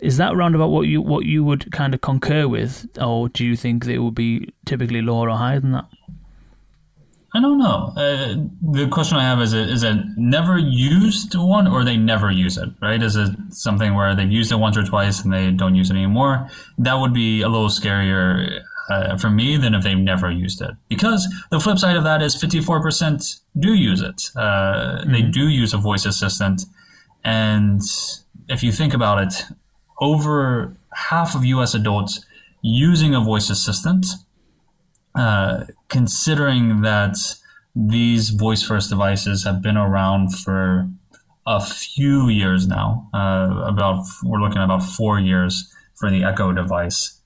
Is that round about what you what you would kind of concur with, or do you think that it would be typically lower or higher than that? I don't know. Uh, the question I have is: it, is it never used one, or they never use it? Right? Is it something where they've used it once or twice and they don't use it anymore? That would be a little scarier uh, for me than if they've never used it. Because the flip side of that is fifty-four percent do use it. Uh, mm-hmm. They do use a voice assistant, and if you think about it, over half of U.S. adults using a voice assistant uh, considering that these voice first devices have been around for a few years now, uh, about we're looking at about four years for the Echo device.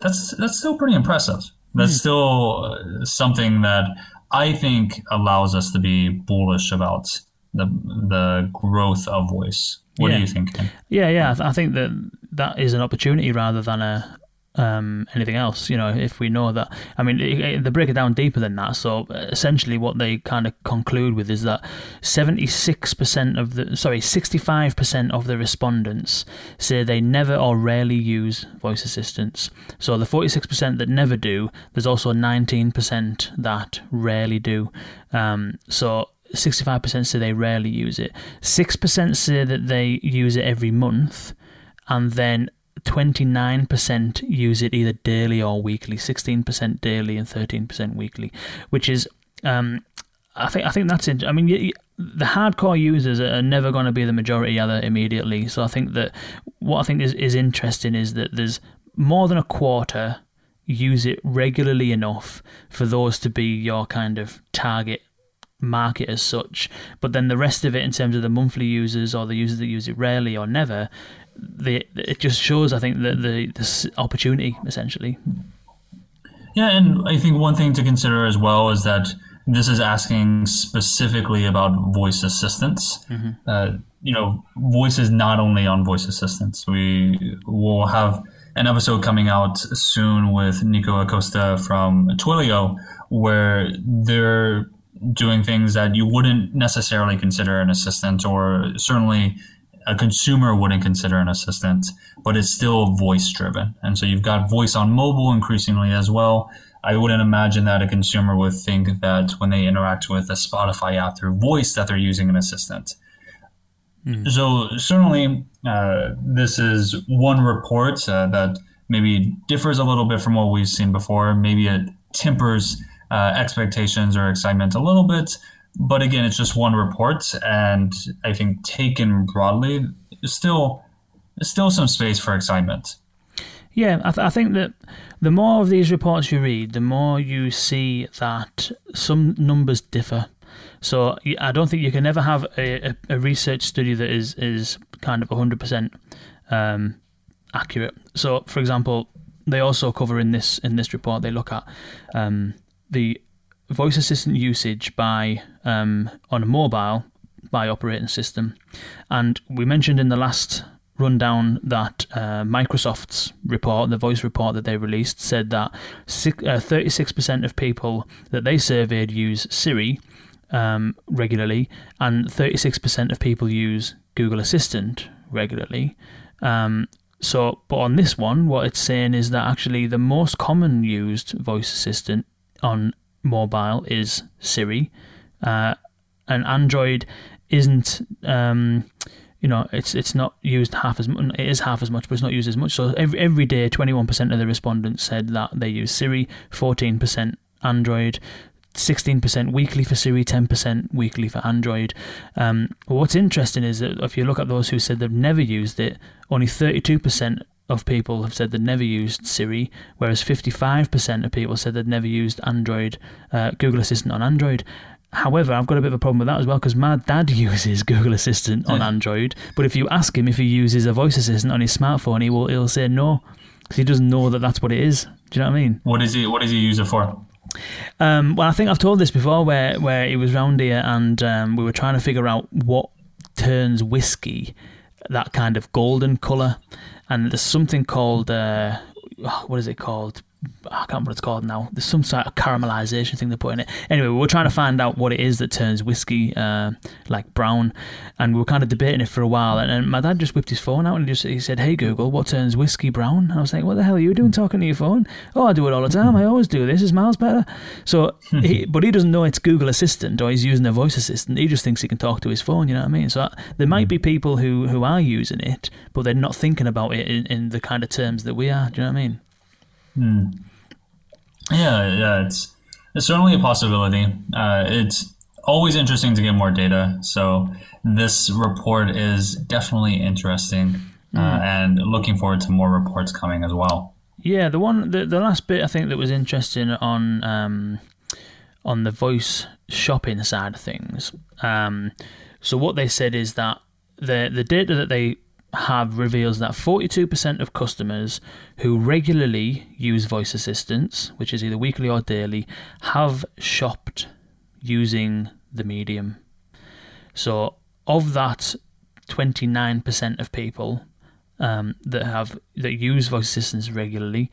That's that's still pretty impressive. That's mm. still uh, something that I think allows us to be bullish about the the growth of voice. What yeah. do you think? Kane? Yeah, yeah, I think that that is an opportunity rather than a um, anything else. You know, if we know that, I mean, it, it, they break it down deeper than that. So essentially, what they kind of conclude with is that seventy-six percent of the, sorry, sixty-five percent of the respondents say they never or rarely use voice assistants. So the forty-six percent that never do, there's also nineteen percent that rarely do. Um, so 65% say they rarely use it. 6% say that they use it every month. And then 29% use it either daily or weekly, 16% daily and 13% weekly, which is, um, I think, I think that's it. I mean, the hardcore users are never going to be the majority either immediately. So I think that what I think is, is interesting is that there's more than a quarter use it regularly enough for those to be your kind of target market as such. But then the rest of it, in terms of the monthly users or the users that use it rarely or never, the, it just shows, I think, the, the, the opportunity essentially. Yeah, and I think one thing to consider as well is that this is asking specifically about voice assistants. Mm-hmm. Uh, you know, voice is not only on voice assistants. We will have an episode coming out soon with Nico Acosta from Twilio, where they're doing things that you wouldn't necessarily consider an assistant, or certainly a consumer wouldn't consider an assistant, but it's still voice driven. And so you've got voice on mobile increasingly as well. I wouldn't imagine that a consumer would think that when they interact with a Spotify app through voice that they're using an assistant. Mm. So certainly, uh, this is one report uh, that maybe differs a little bit from what we've seen before. Maybe it tempers uh, expectations or excitement a little bit, but again, it's just one report, and I think taken broadly, still, still some space for excitement. Yeah, I, th- I, think that the more of these reports you read, the more you see that some numbers differ. So I don't think you can ever have a, a, research study that is is kind of 100% um, accurate. So, for example, they also cover in this in this report they look at um, the voice assistant usage by um, on a mobile by operating system, and we mentioned in the last rundown that uh, Microsoft's report, the voice report that they released, said that six, uh, 36% of people that they surveyed use Siri um, regularly, and 36% of people use Google Assistant regularly. Um, so, but on this one, what it's saying is that actually the most common used voice assistant on mobile is Siri, uh, and Android isn't. Um, you know, it's it's not used half as much. It is half as much, but it's not used as much. So every every day, twenty one percent of the respondents said that they use Siri, fourteen percent Android, 16% weekly for Siri, 10% weekly for Android. Um, what's interesting is that if you look at those who said they've never used it, only 32% of people have said they've never used Siri, whereas 55% of people said they'd never used Android, uh, Google Assistant on Android. However, I've got a bit of a problem with that as well because my dad uses Google Assistant on Android, but if you ask him if he uses a voice assistant on his smartphone, he will he'll say no because he doesn't know that that's what it is. Do you know what I mean? What is he? What does he use it for? Um, well, I think I've told this before, where where he was round here and um, we were trying to figure out what turns whiskey that kind of golden color, and there's something called uh, what is it called? I can't remember what it's called now. There's some sort of caramelization thing they put in it. Anyway, we were trying to find out what it is that turns whiskey uh, like brown, and we were kind of debating it for a while. And, and, my dad just whipped his phone out and just he said, "Hey Google, what turns whiskey brown?" And I was like, "What the hell are you doing talking to your phone?" Oh, I do it all the time. I always do this. Is miles better. So, he, but he doesn't know it's Google Assistant or he's using a voice assistant. He just thinks he can talk to his phone. You know what I mean? So there might be people who who are using it, but they're not thinking about it in, in the kind of terms that we are. Do you know what I mean? Hmm. Yeah, yeah, it's it's certainly a possibility. Uh, it's always interesting to get more data. So this report is definitely interesting, mm. uh, and looking forward to more reports coming as well. Yeah, the one, the, the last bit I think that was interesting on um, on the voice shopping side of things. Um, so what they said is that the the data that they have reveals that 42% of customers who regularly use voice assistants, which is either weekly or daily, have shopped using the medium. So, of that 29% of people um, that have that use voice assistants regularly,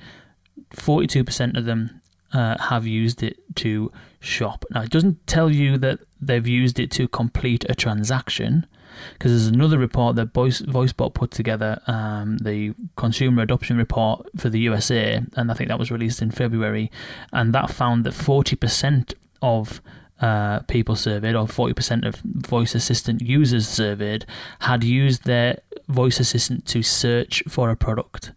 42% of them uh, have used it to shop. Now, it doesn't tell you that they've used it to complete a transaction because there's another report that Voice, VoiceBot put together, um, the consumer adoption report for the USA, and I think that was released in February, and that found that 40% of uh, people surveyed, or 40% of voice assistant users surveyed, had used their voice assistant to search for a product.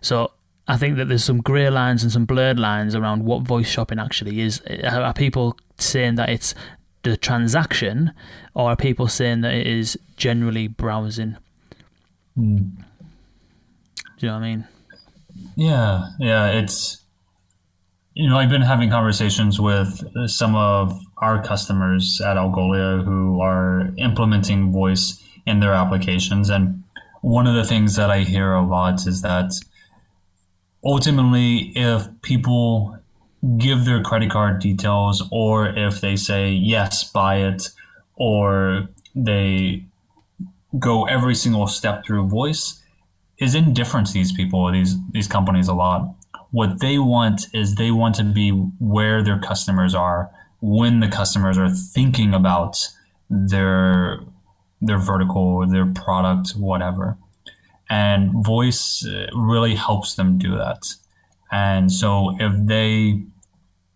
So I think that there's some grey lines and some blurred lines around what voice shopping actually is. Are people saying that it's the transaction, or are people saying that it is generally browsing? Hmm. Do you know what I mean? Yeah, yeah, it's you know I've been having conversations with some of our customers at Algolia who are implementing voice in their applications, and one of the things that I hear a lot is that ultimately, if people give their credit card details, or if they say yes, buy it, or they go every single step through voice, is indifferent to these people, these these companies a lot. What they want is they want to be where their customers are when the customers are thinking about their their vertical, their product, whatever. And voice uh, really helps them do that. And so if they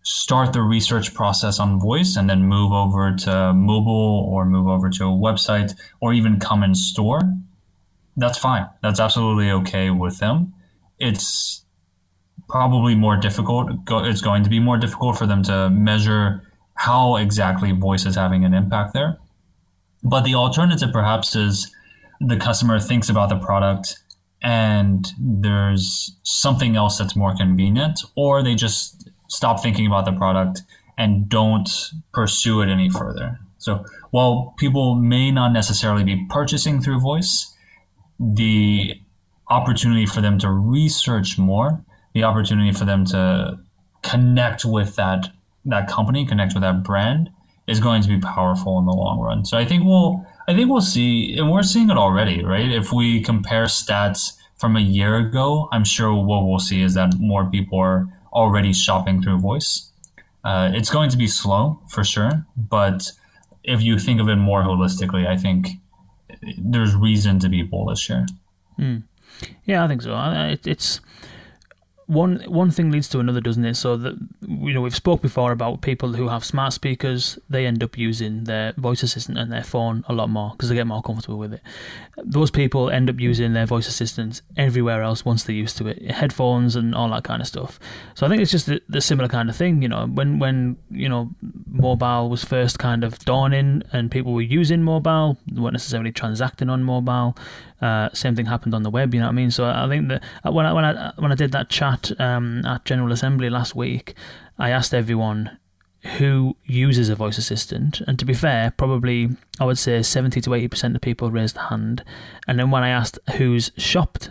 start the research process on voice and then move over to mobile or move over to a website or even come in store, that's fine. That's absolutely okay with them. It's probably more difficult. It's going to be more difficult for them to measure how exactly voice is having an impact there. But the alternative perhaps is the customer thinks about the product and there's something else that's more convenient, or they just stop thinking about the product and don't pursue it any further. So while people may not necessarily be purchasing through voice, the opportunity for them to research more, the opportunity for them to connect with that that company, connect with that brand is going to be powerful in the long run. So I think we'll I think we'll see and we're seeing it already, right? If we compare stats from a year ago, I'm sure what we'll see is that more people are already shopping through voice. Uh, it's going to be slow for sure, but if you think of it more holistically, I think there's reason to be bullish here. Mm. Yeah, I think so. It, it's one one thing leads to another, doesn't it? So that you know we've spoke before about people who have smart speakers. They end up using their voice assistant and their phone a lot more because they get more comfortable with it. Those people end up using their voice assistants everywhere else once they're used to it, headphones and all that kind of stuff. So I think it's just the, the similar kind of thing. You know, when when you know mobile was first kind of dawning and people were using mobile, they weren't necessarily transacting on mobile. Uh, same thing happened on the web. You know what I mean? So I think that uh, when I when I when I did that chat um, at General Assembly last week, I asked everyone who uses a voice assistant, and to be fair, probably I would say seventy to eighty percent of people raised a hand. And then when I asked who's shopped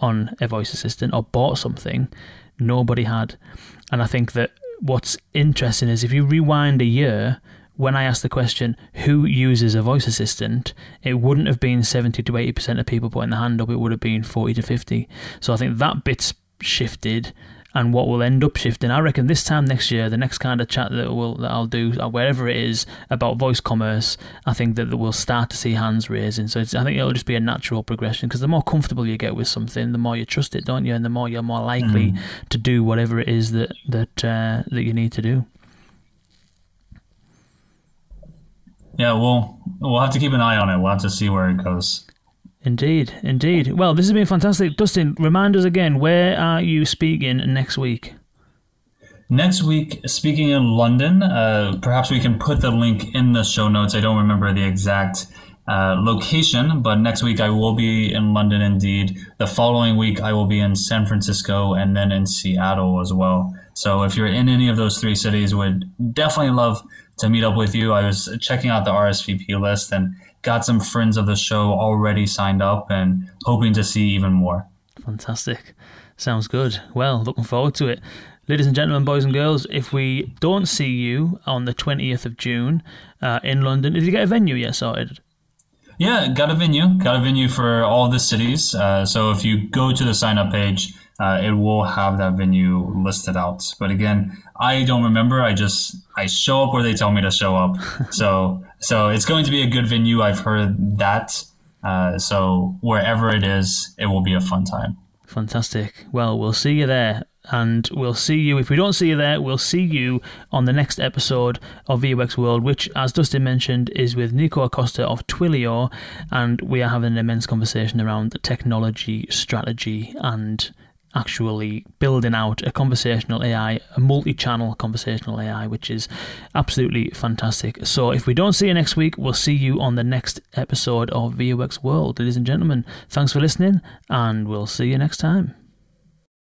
on a voice assistant or bought something, nobody had. And I think that what's interesting is if you rewind a year when I asked the question, who uses a voice assistant, it wouldn't have been 70 to 80% of people putting the hand up, it would have been 40 to 50. So I think that bit's shifted. And what will end up shifting, I reckon, this time next year, the next kind of chat that will that I'll do, uh, wherever it is about voice commerce, I think that we'll start to see hands raising. So I think it'll just be a natural progression because the more comfortable you get with something, the more you trust it, don't you? And the more you're more likely mm. to do whatever it is that that uh, that you need to do. Yeah, we'll we'll have to keep an eye on it. We'll have to see where it goes. Indeed, indeed. Well, this has been fantastic. Dustin, remind us again, where are you speaking next week? Next week, speaking in London, uh, perhaps we can put the link in the show notes. I don't remember the exact uh, location, but next week I will be in London indeed. The following week I will be in San Francisco and then in Seattle as well. So if you're in any of those three cities, would definitely love to meet up with you. I was checking out the RSVP list and got some friends of the show already signed up and hoping to see even more. Fantastic. Sounds good. Well, looking forward to it. Ladies and gentlemen, boys and girls, if we don't see you on the 20th of June uh, in London, did you get a venue yet sorted? Yeah, got a venue. Got a venue for all the cities. Uh, so if you go to the sign up page, uh, it will have that venue listed out. But again, I don't remember. I just I show up where they tell me to show up. so so it's going to be a good venue. I've heard that. Uh, so wherever it is, it will be a fun time. Fantastic. Well, we'll see you there. And we'll see you, if we don't see you there, we'll see you on the next episode of VUX World, which, as Dustin mentioned, is with Nico Acosta of Twilio. And we are having an immense conversation around technology, strategy, and actually building out a conversational AI, a multi channel conversational AI, which is absolutely fantastic. So if we don't see you next week, we'll see you on the next episode of VUX World. Ladies and gentlemen, thanks for listening, and we'll see you next time.